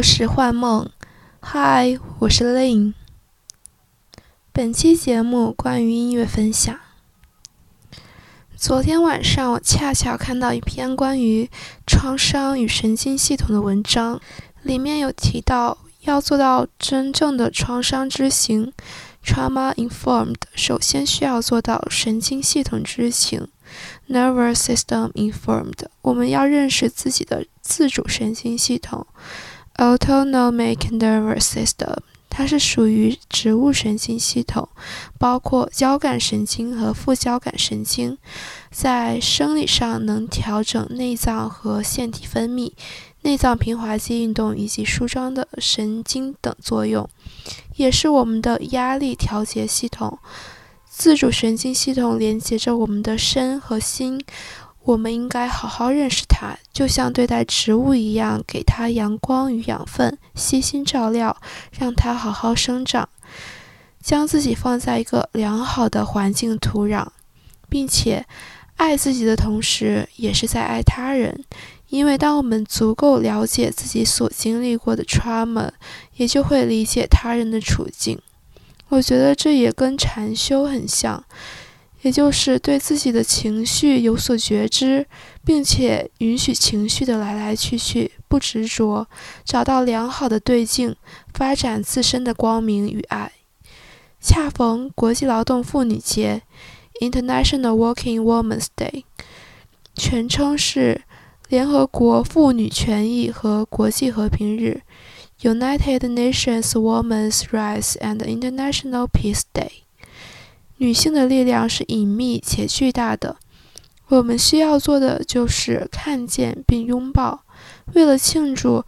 欢迎来到罗什幻梦。嗨，我是 Lin。本期节目关于音乐分享。昨天晚上，我恰巧看到一篇关于创伤与神经系统的文章，里面有提到，要做到真正的创伤知行 （trauma informed），首先需要做到神经系统知情。Nervous system informed，我们要认识自己的自主神经系统，autonomic nervous system，它是属于植物神经系统，包括交感神经和副交感神经，在生理上能调整内脏和腺体分泌、内脏平滑肌运动以及舒张的神经等作用，也是我们的压力调节系统。自主神经系统连接着我们的身和心，我们应该好好认识它，就像对待植物一样，给它阳光与养分，悉心照料，让它好好生长。将自己放在一个良好的环境土壤，并且爱自己的同时，也是在爱他人。因为当我们足够了解自己所经历过的 trauma，也就会理解他人的处境。我觉得这也跟禅修很像，也就是对自己的情绪有所觉知，并且允许情绪的来来去去，不执着，找到良好的对境，发展自身的光明与爱。恰逢国际劳动妇女节 （International Working Women's Day），全称是联合国妇女权益和国际和平日。United Nations Women's Rights and International Peace Day。女性的力量是隐秘且巨大的，我们需要做的就是看见并拥抱。为了庆祝，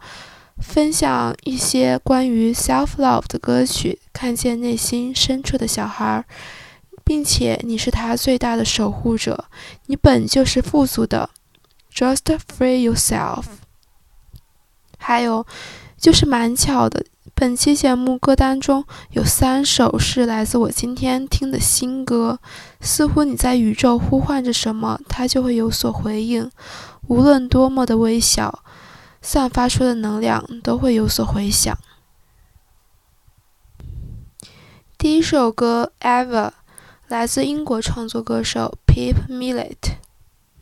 分享一些关于 self love 的歌曲，看见内心深处的小孩，并且你是他最大的守护者，你本就是富足的。Just free yourself。还有。就是蛮巧的，本期节目歌单中有三首是来自我今天听的新歌。似乎你在宇宙呼唤着什么，它就会有所回应。无论多么的微小，散发出的能量都会有所回响。第一首歌《Ever》来自英国创作歌手 Pip Millet。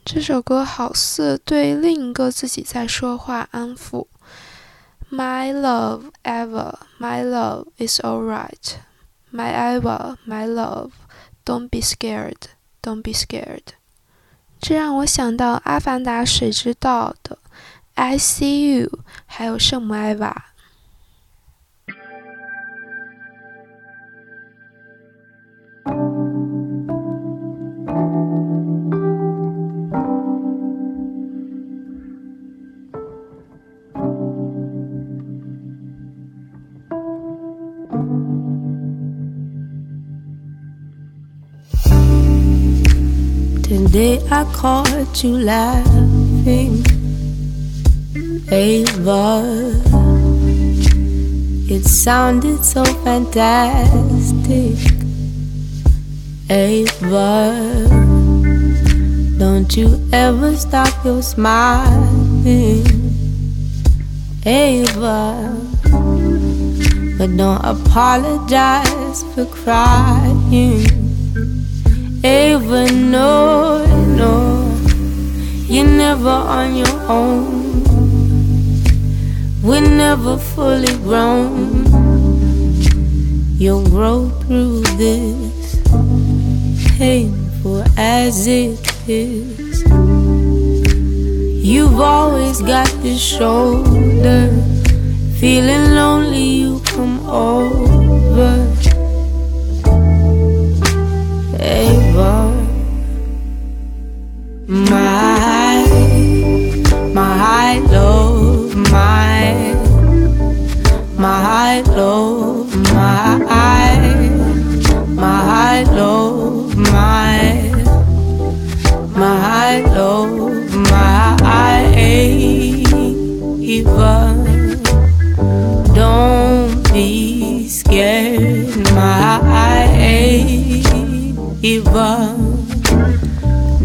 这首歌好似对另一个自己在说话，安抚。My love, ever, my love is alright. My ever, my love, don't be scared, don't be scared. 这让我想到《阿凡达》水之道的 I see you，还有圣母艾娃。 I caught you laughing, Ava. It sounded so fantastic, Ava. Don't you ever stop your smiling, Ava. But don't apologize for crying. Ava. no, you're never on your own. We're never fully grown. You'll grow through this, painful as it is. You've always got the shoulder, feeling lonely, you come over. scared my Eva.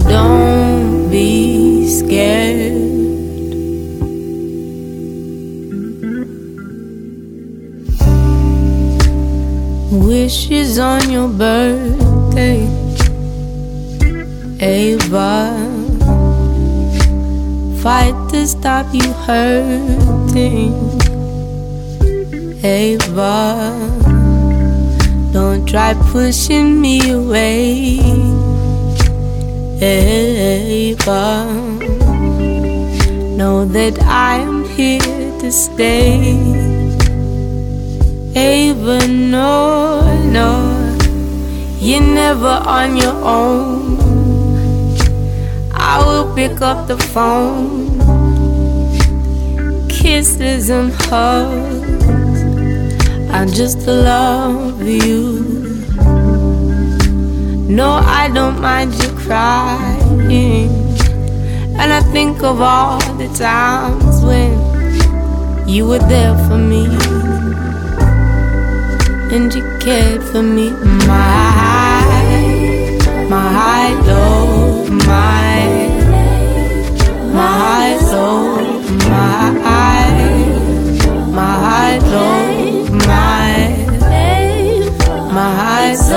Don't be scared. Wishes on your birthday, Ava. Fight to stop you hurting. Ava, don't try pushing me away. Ava, know that I am here to stay. Ava, no, no, you're never on your own. I will pick up the phone, kisses and hugs. I just love you. No, I don't mind you crying. And I think of all the times when you were there for me. And you cared for me. My, my high, my, my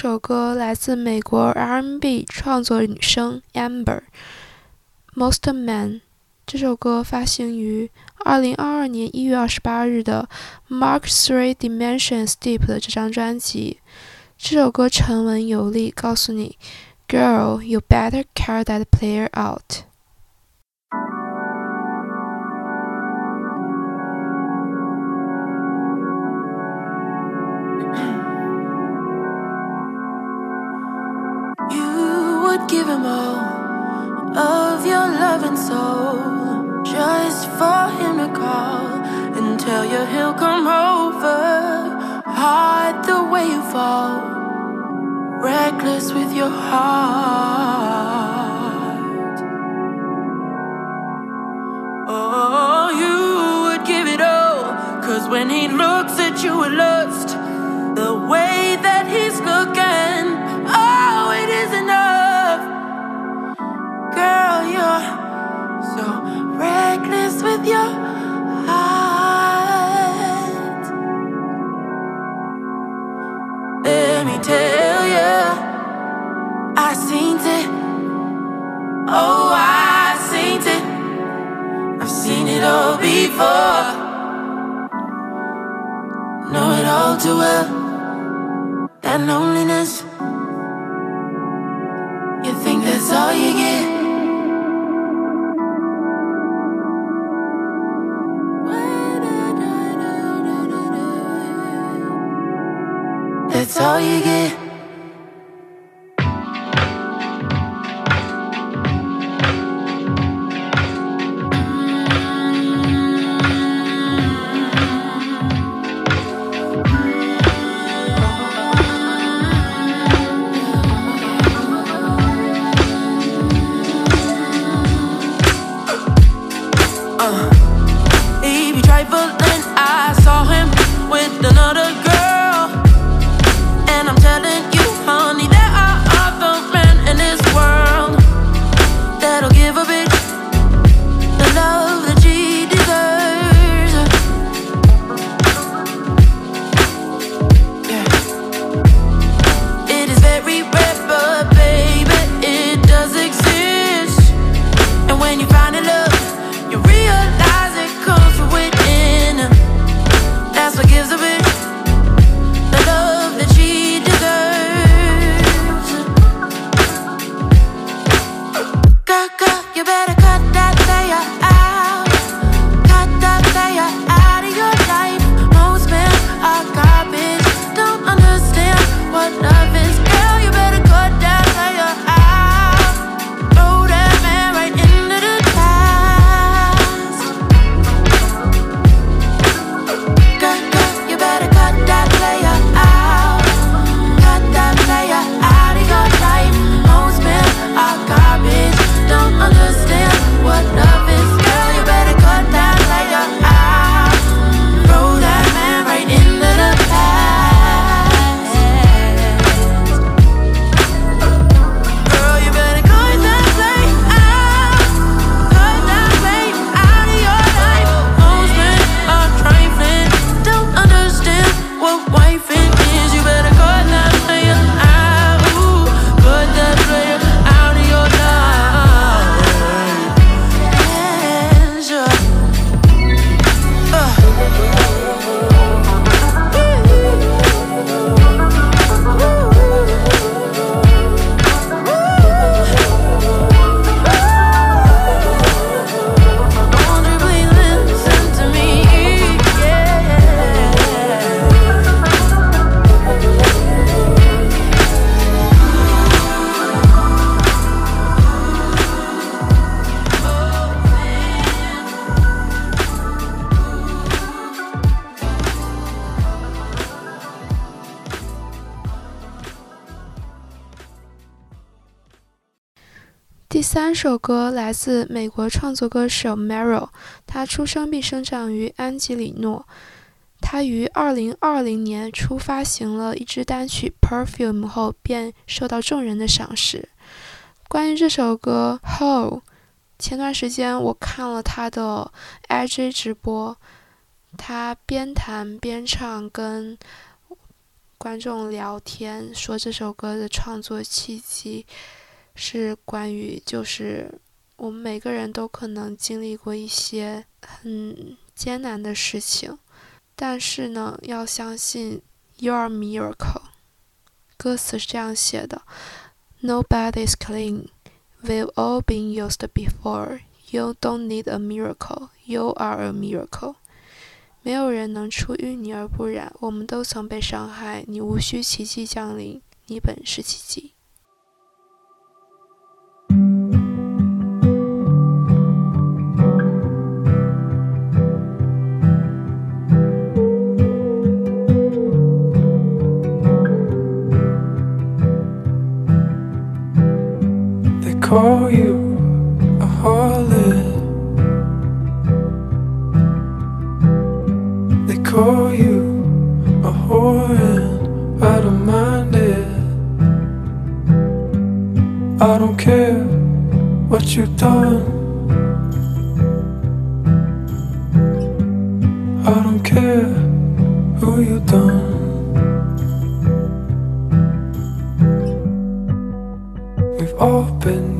这首歌来自美国 R&B 创作女生 Amber，《Most Man》。这首歌发行于二零二二年一月二十八日的《Mark Three Dimensions Deep》的这张专辑。这首歌沉稳有力，告诉你，Girl, you better carry that player out。Give him all of your love and soul just for him to call and tell you he'll come over. Hard the way you fall, reckless with your heart. Oh, you would give it all, cause when he looks at you with lust, the way that too well. That loneliness. You think that's all you get? That's all you get. 第三首歌来自美国创作歌手 Meryl，他出生并生长于安吉里诺。他于2020年初发行了一支单曲《Perfume》后，便受到众人的赏识。关于这首歌《Ho》，前段时间我看了他的 IG 直播，他边弹边唱，跟观众聊天，说这首歌的创作契机。是关于，就是我们每个人都可能经历过一些很艰难的事情，但是呢，要相信 your miracle。歌词是这样写的：Nobody's clean, we've all been used before. You don't need a miracle, you are a miracle。没有人能出淤泥而不染，我们都曾被伤害，你无需奇迹降临，你本是奇迹。Call you a harlot. They call you a whore, and I don't mind it. I don't care what you've done. I don't care who you've done. We've all been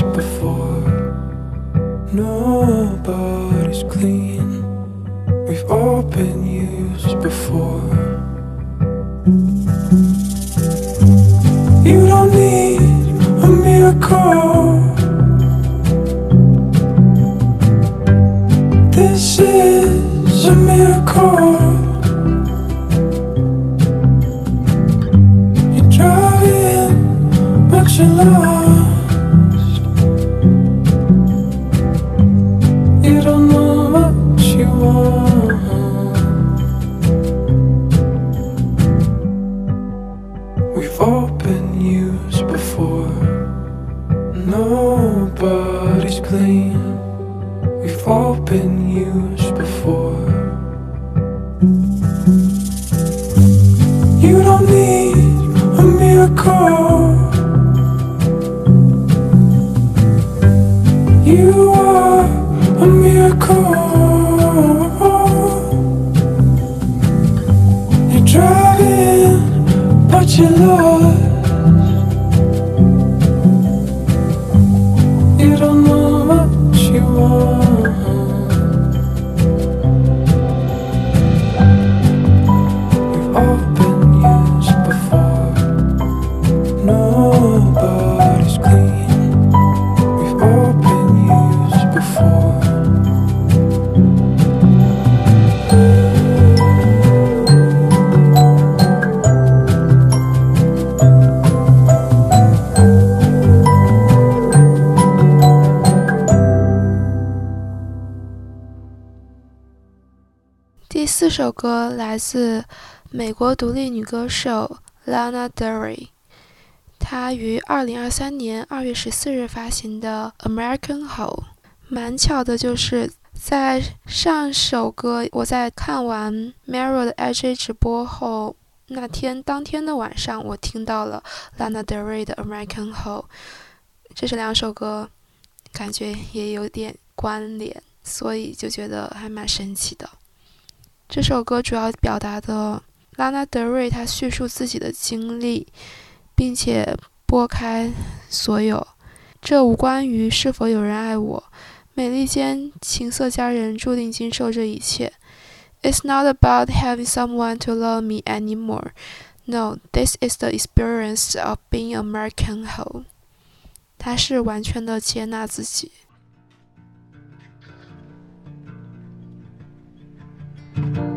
before. Nobody's clean. We've all been used before. 这首歌来自美国独立女歌手 Lana Del Rey，她于2023年2月14日发行的《American Hole》。蛮巧的就是，在上首歌我在看完 Meryl 的 IG 直播后，那天当天的晚上，我听到了 Lana Del Rey 的《American Hole》。这是两首歌，感觉也有点关联，所以就觉得还蛮神奇的。这首歌主要表达的拉纳德瑞，他叙述自己的经历，并且拨开所有，这无关于是否有人爱我。美利坚情色佳人注定经受这一切。It's not about having someone to love me anymore. No, this is the experience of being American whole. 他是完全的接纳自己。Thank you.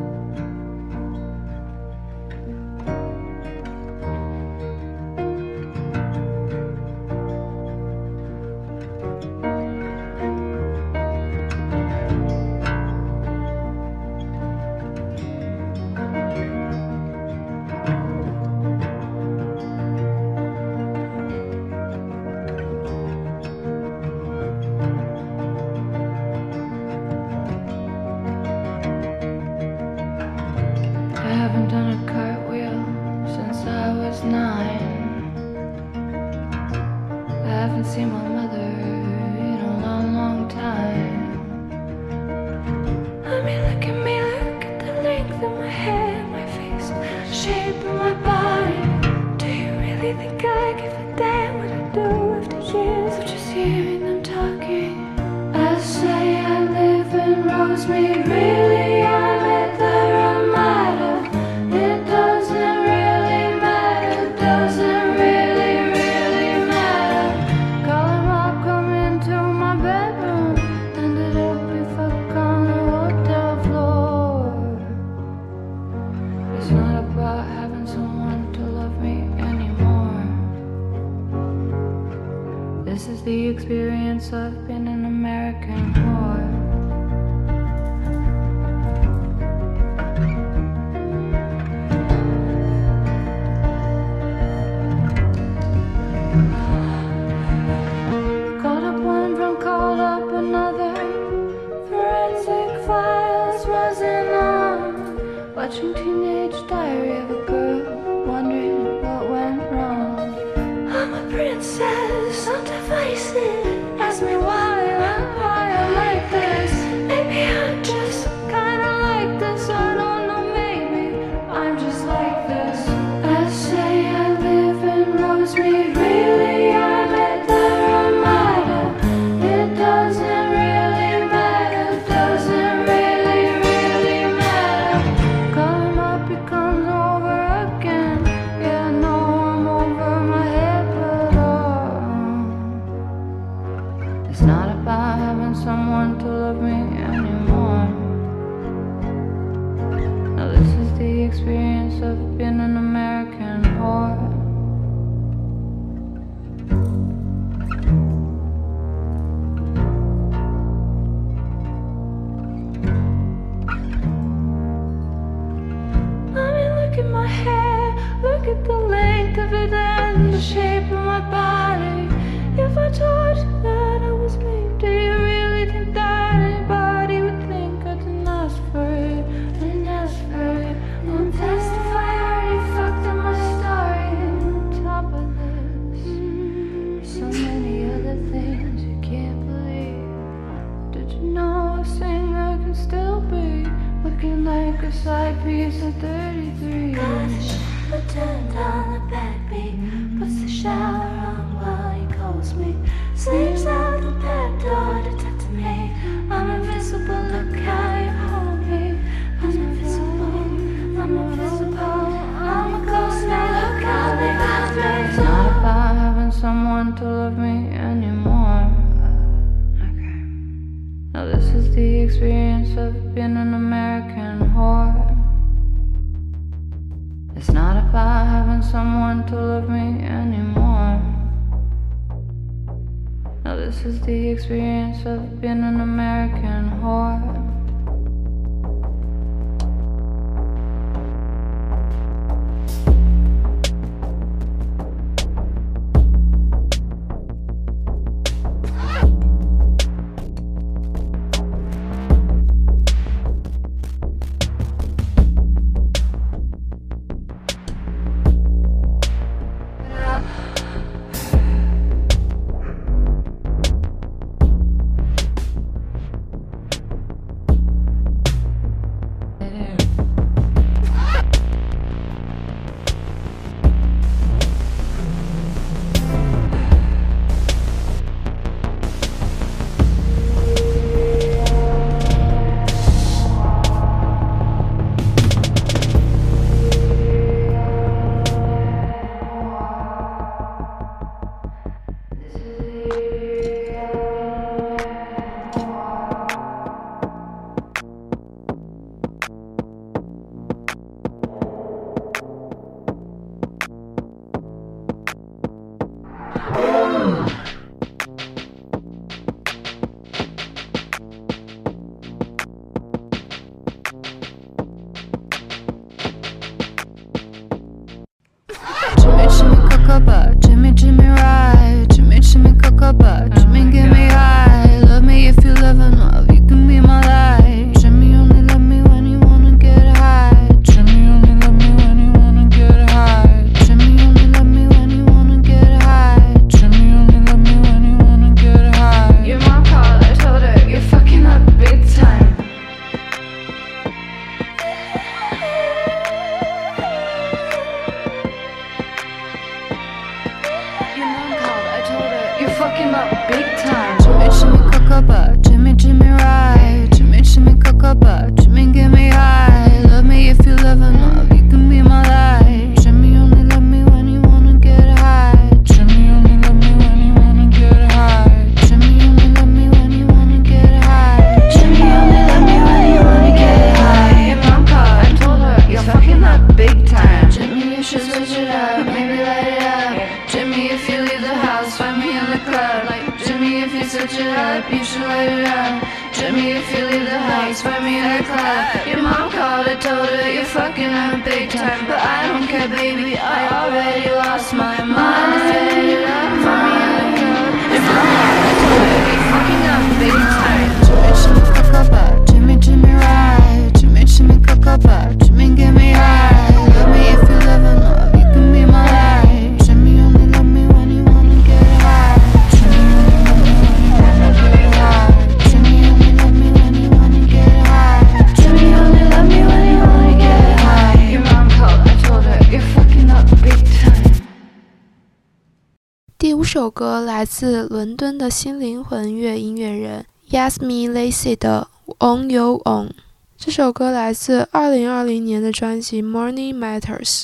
的新灵魂乐音乐人 Yasmin Lacy 的 On Your Own 这首歌来自2020年的专辑 Morning Matters。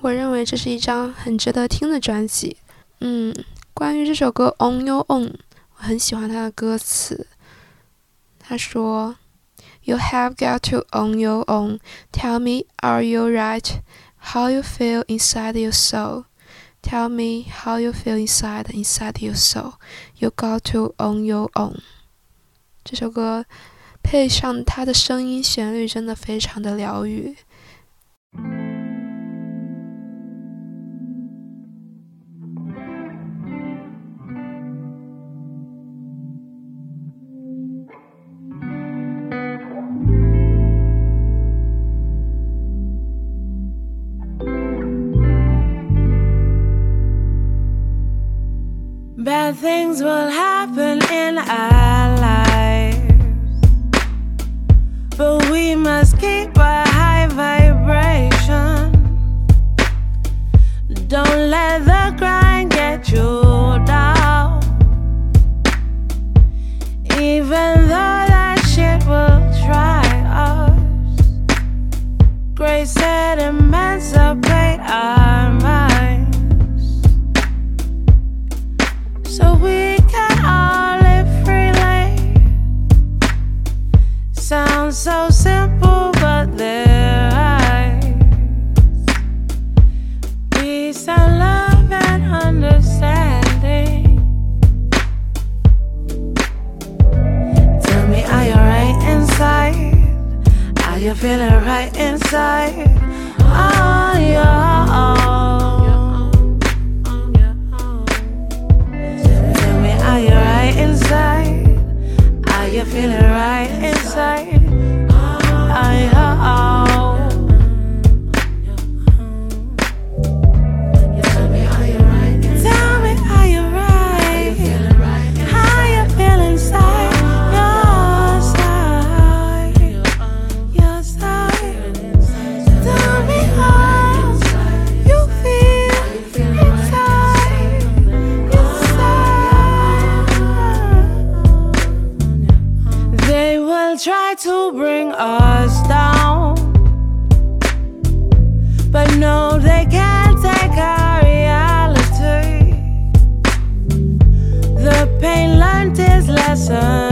我认为这是一张很值得听的专辑。嗯，关于这首歌 On Your Own，我很喜欢它的歌词。他说：“You have got to on your own. Tell me, are you right? How you feel inside your soul?” Tell me how you feel inside inside your soul. You got to own your own. 这首歌配上它的声音旋律真的非常的疗愈。things will happen and I right inside. I, I, I try to bring us down, but no, they can't take our reality. The pain learned is lesson.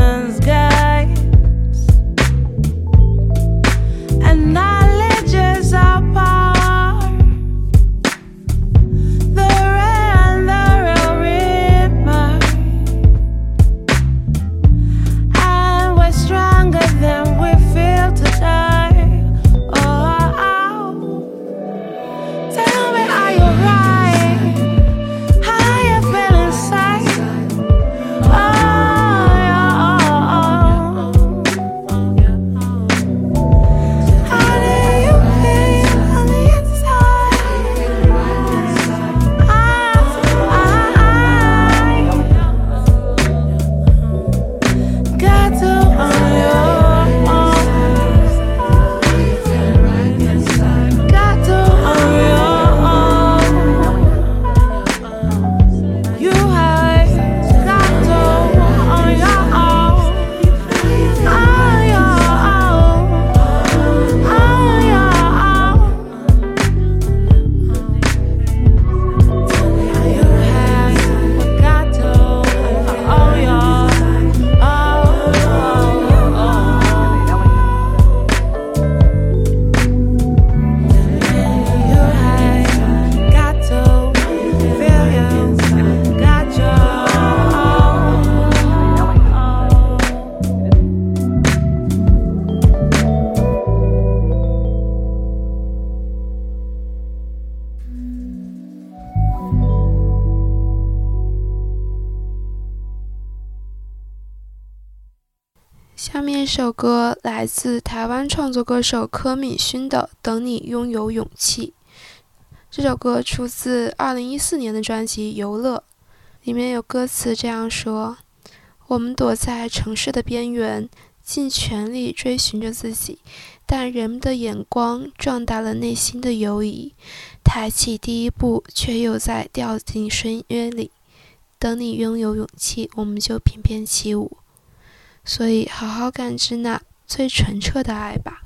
来自台湾创作歌手柯敏勋的《等你拥有勇气》。这首歌出自2014年的专辑《游乐》，里面有歌词这样说：“我们躲在城市的边缘，尽全力追寻着自己，但人们的眼光壮大了内心的犹疑。抬起第一步，却又在掉进深渊里。等你拥有勇气，我们就翩翩起舞。所以，好好感知那最纯澈的爱吧。”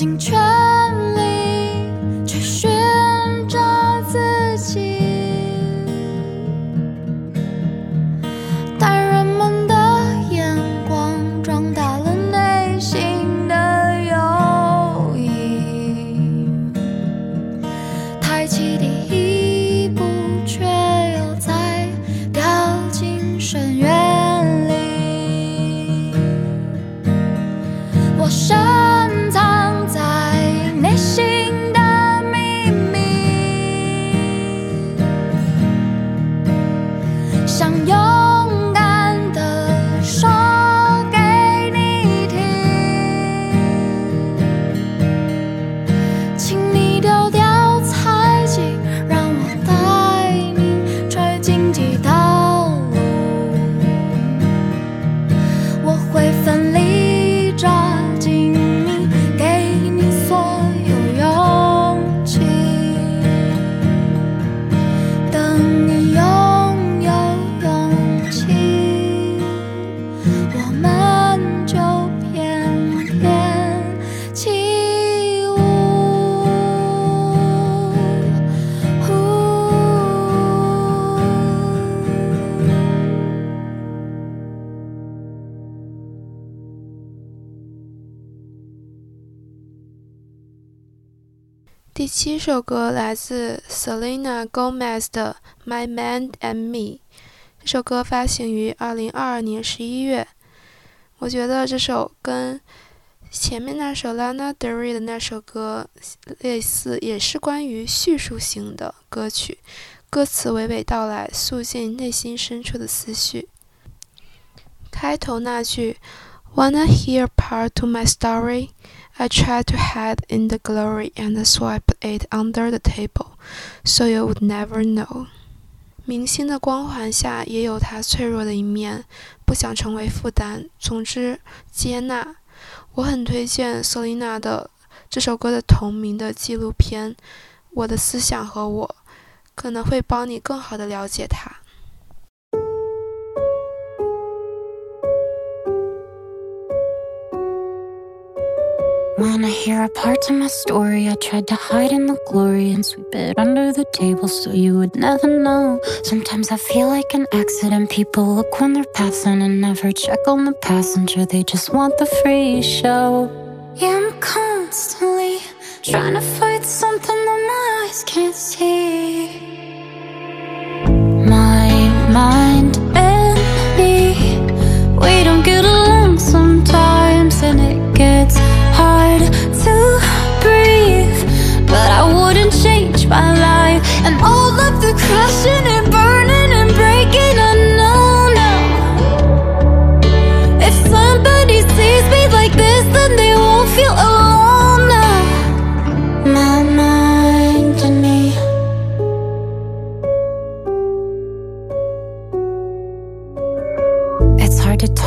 尽全这首歌来自 Selena Gomez 的《My Man and Me》，这首歌发行于二零二二年十一月。我觉得这首跟前面那首 Lana Del Rey 的那首歌类似，也是关于叙述型的歌曲，歌词娓娓道来，诉尽内心深处的思绪。开头那句 "Wanna hear part to my story"。I tried to hide in the glory and swipe it under the table, so you would never know. 明星的光环下也有他脆弱的一面，不想成为负担。总之，接纳。我很推荐 Selina 的这首歌的同名的纪录片《我的思想和我》，可能会帮你更好的了解他。Wanna hear a part of my story? I tried to hide in the glory and sweep it under the table so you would never know. Sometimes I feel like an accident. People look when they're passing and never check on the passenger. They just want the free show. Yeah, I'm constantly trying to fight something that my eyes can't see. My mind my life, and all of the crashing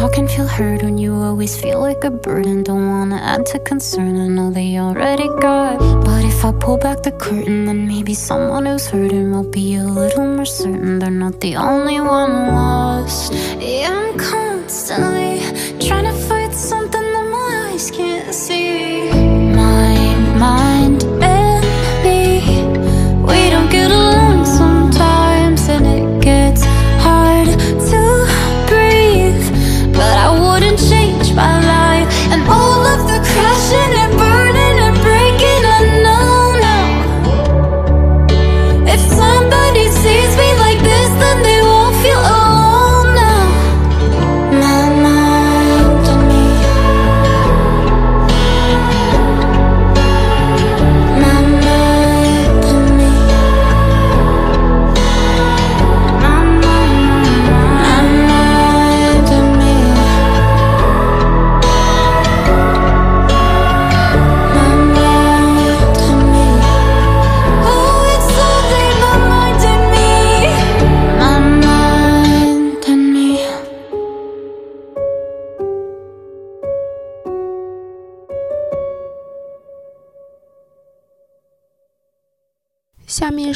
talk and feel heard when you always feel like a burden. Don't wanna add to concern, I know they already got. But if I pull back the curtain, then maybe someone who's hurting will be a little more certain they're not the only one lost. Yeah, I'm constantly trying to fight something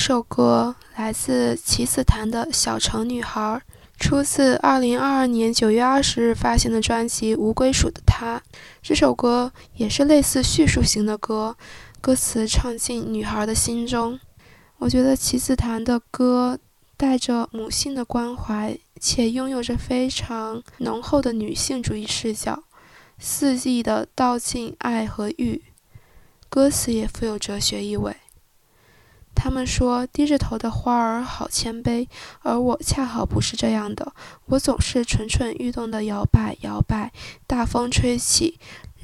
这首歌来自齐子檀的《小城女孩》，出自2022年9月20日发行的专辑《无归属的她》。这首歌也是类似叙述型的歌，歌词唱进女孩的心中。我觉得齐子檀的歌带着母性的关怀，且拥有着非常浓厚的女性主义视角，肆意的道尽爱和欲，歌词也富有哲学意味。他们说，低着头的花儿好谦卑，而我恰好不是这样的。我总是蠢蠢欲动地摇摆摇摆，大风吹起，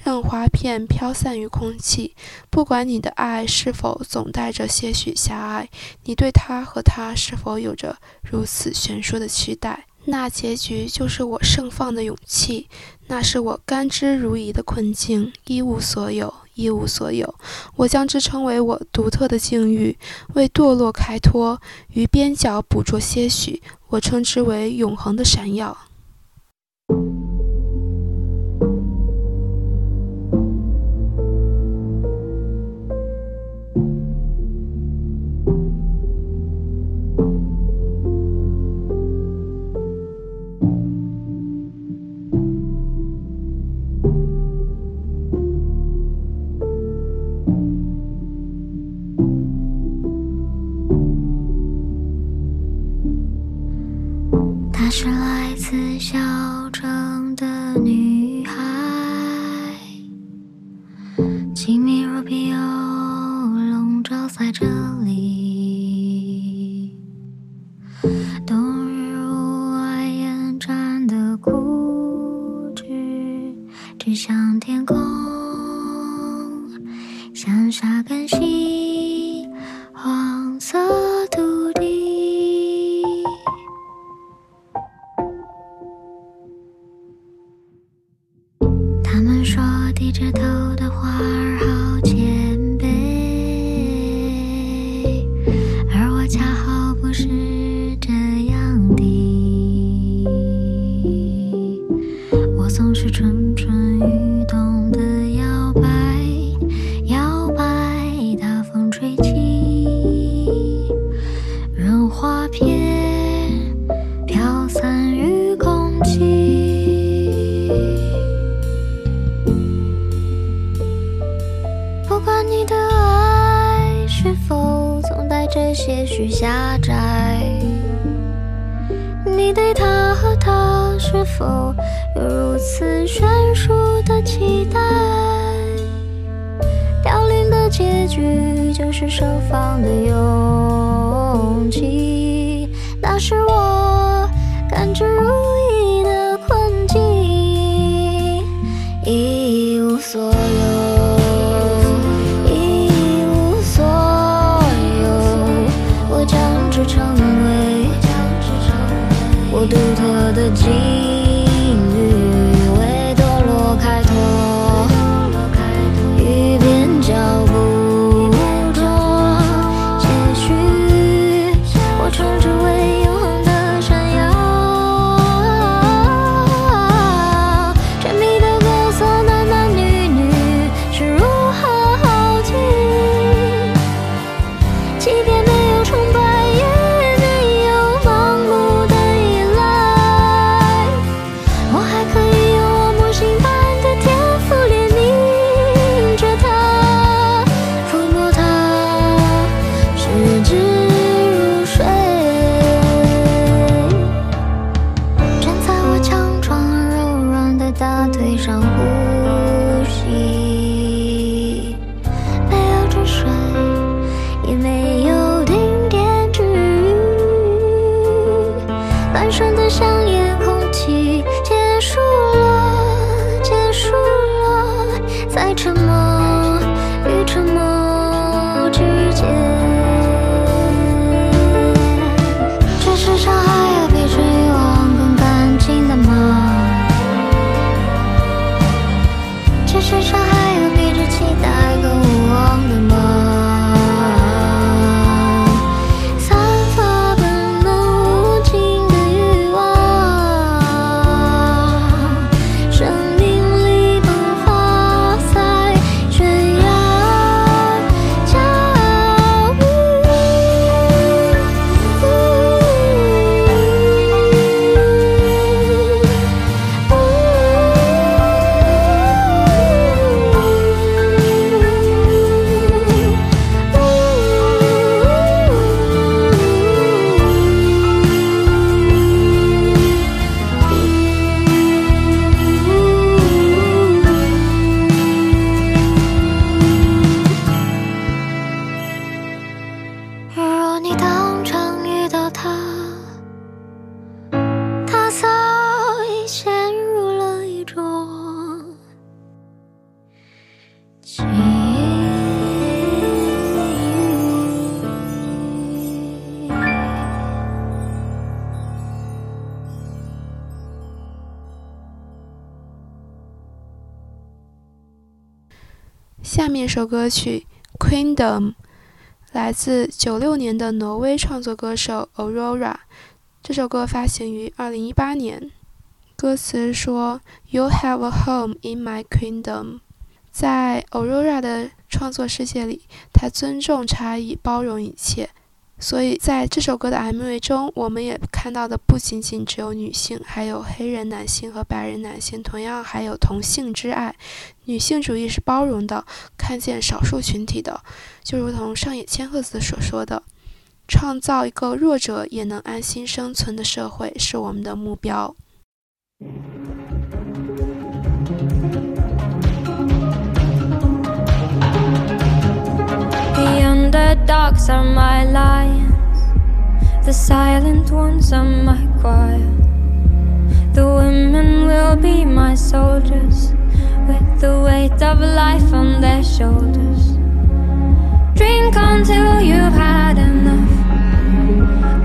任花片飘散于空气。不管你的爱是否总带着些许狭隘，你对他和他是否有着如此悬殊的期待？那结局就是我盛放的勇气，那是我甘之如饴的困境，一无所有，一无所有。我将之称为我独特的境遇，为堕落开脱，于边角捕捉些许，我称之为永恒的闪耀。似小城的女孩静谧如碧幽笼罩在这里。说低着头的话面一首歌曲《Queendom》，来自九六年的挪威创作歌手 Aurora。这首歌发行于二零一八年，歌词说：“You have a home in my kingdom。”在 Aurora 的创作世界里，他尊重差异，包容一切。所以在这首歌的 mv 中我们也看到的不仅仅只有女性还有黑人男性和白人男性同样还有同性之爱。女性主义是包容的看见少数群体的就如同上野千鹤子所说的创造一个弱者也能安心生存的社会是我们的目标。The dogs are my lions, the silent ones are my choir. The women will be my soldiers, with the weight of life on their shoulders. Drink until you've had enough.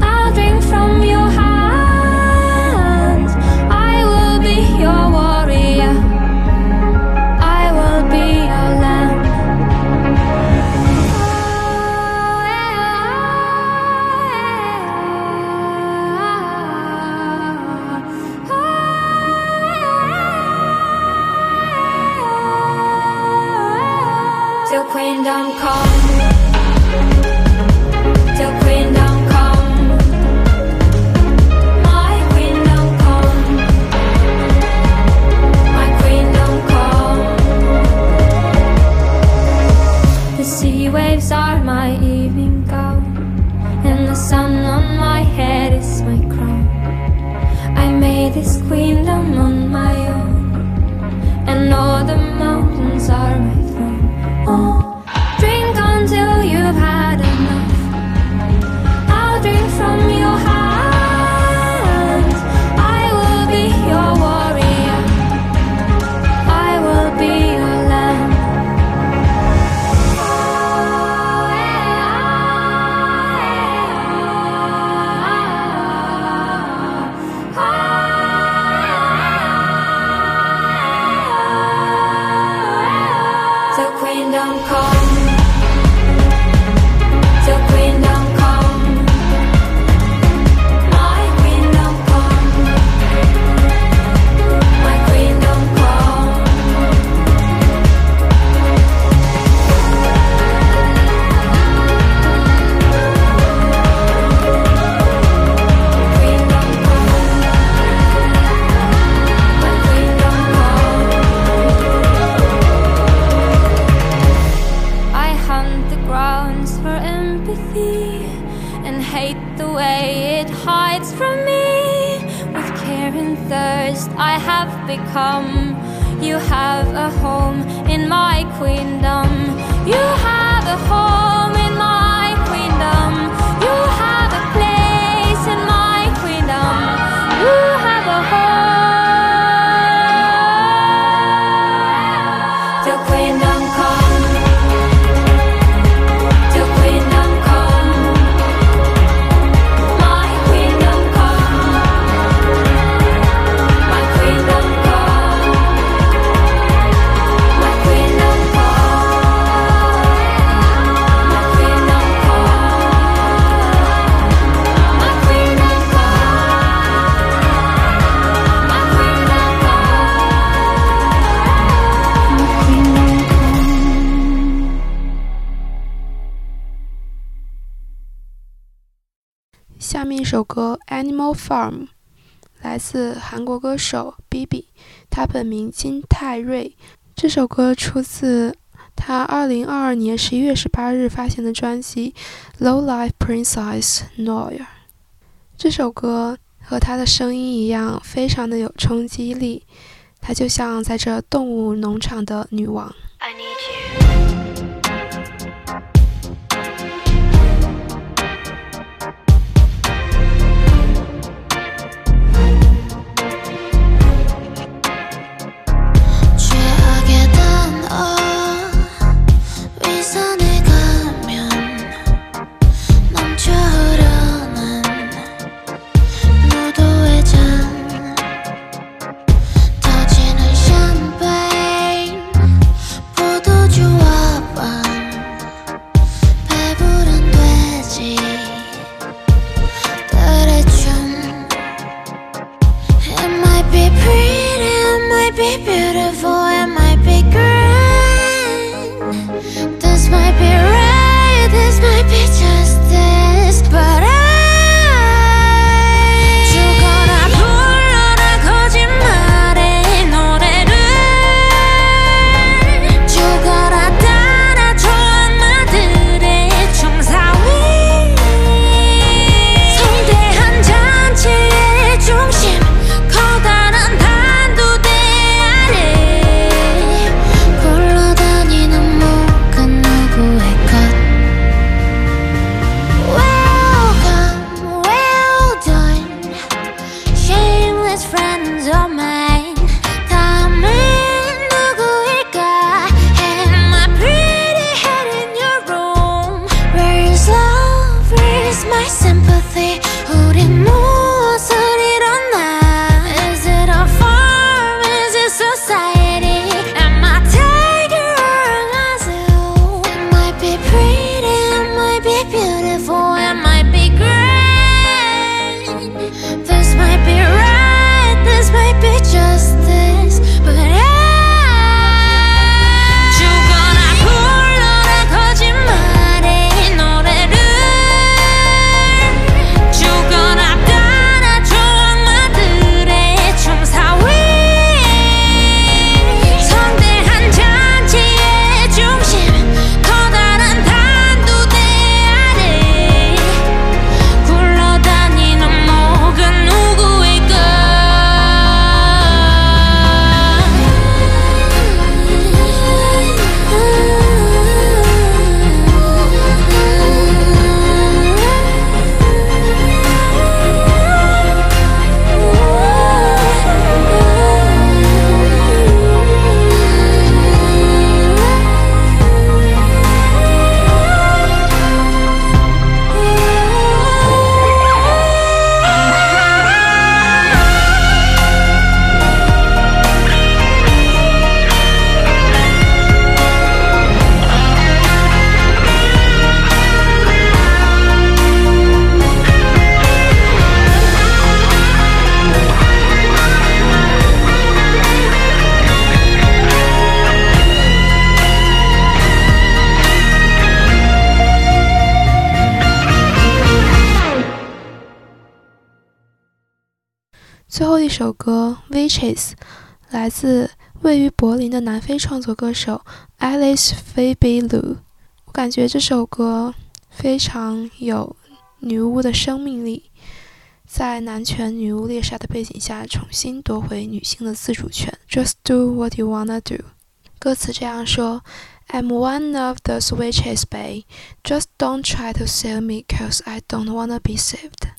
I'll drink from your queendom come. Thirst, I have become. You have a home in my queendom. You have a home Animal Farm》来自韩国歌手 BB，他本名金泰瑞。这首歌出自他2022年11月18日发行的专辑《Low Life Princess Noir》。这首歌和他的声音一样，非常的有冲击力，她就像在这动物农场的女王。Chase，来自位于柏林的南非创作歌手 Alice f a b e l u 我感觉这首歌非常有女巫的生命力，在男权女巫猎杀的背景下，重新夺回女性的自主权。Just do what you wanna do，歌词这样说。I'm one of the switches, bay，Just don't try to save me, cause I don't wanna be saved.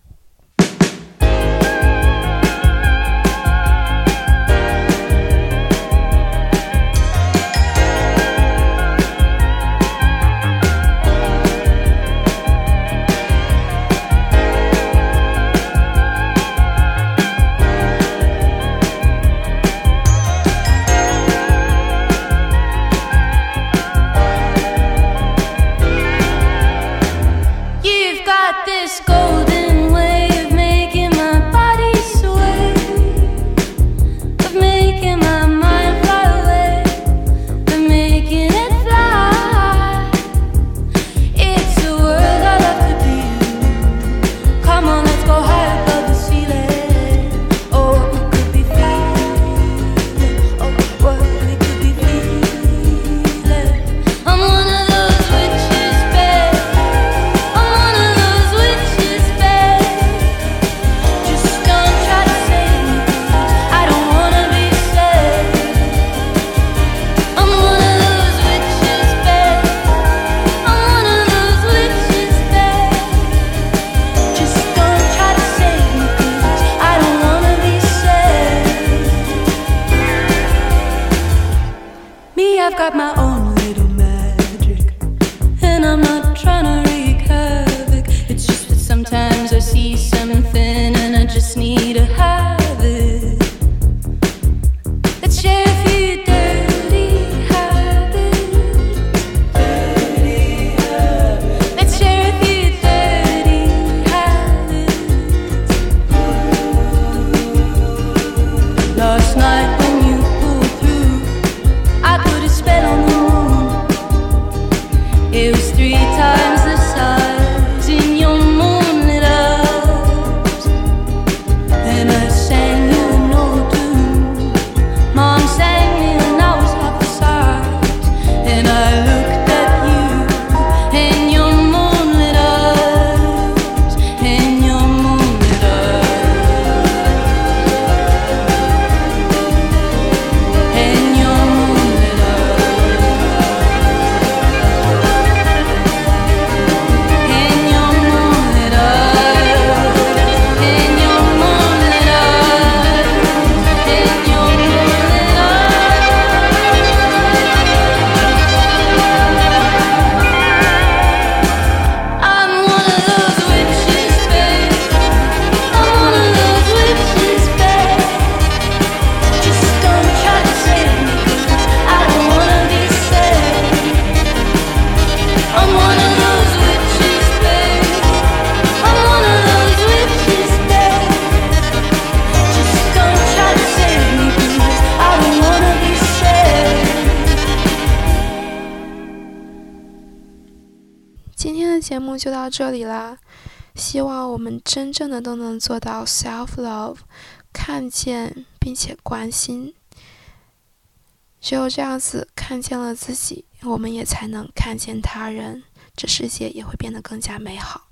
心只有这样子看见了自己，我们也才能看见他人，这世界也会变得更加美好。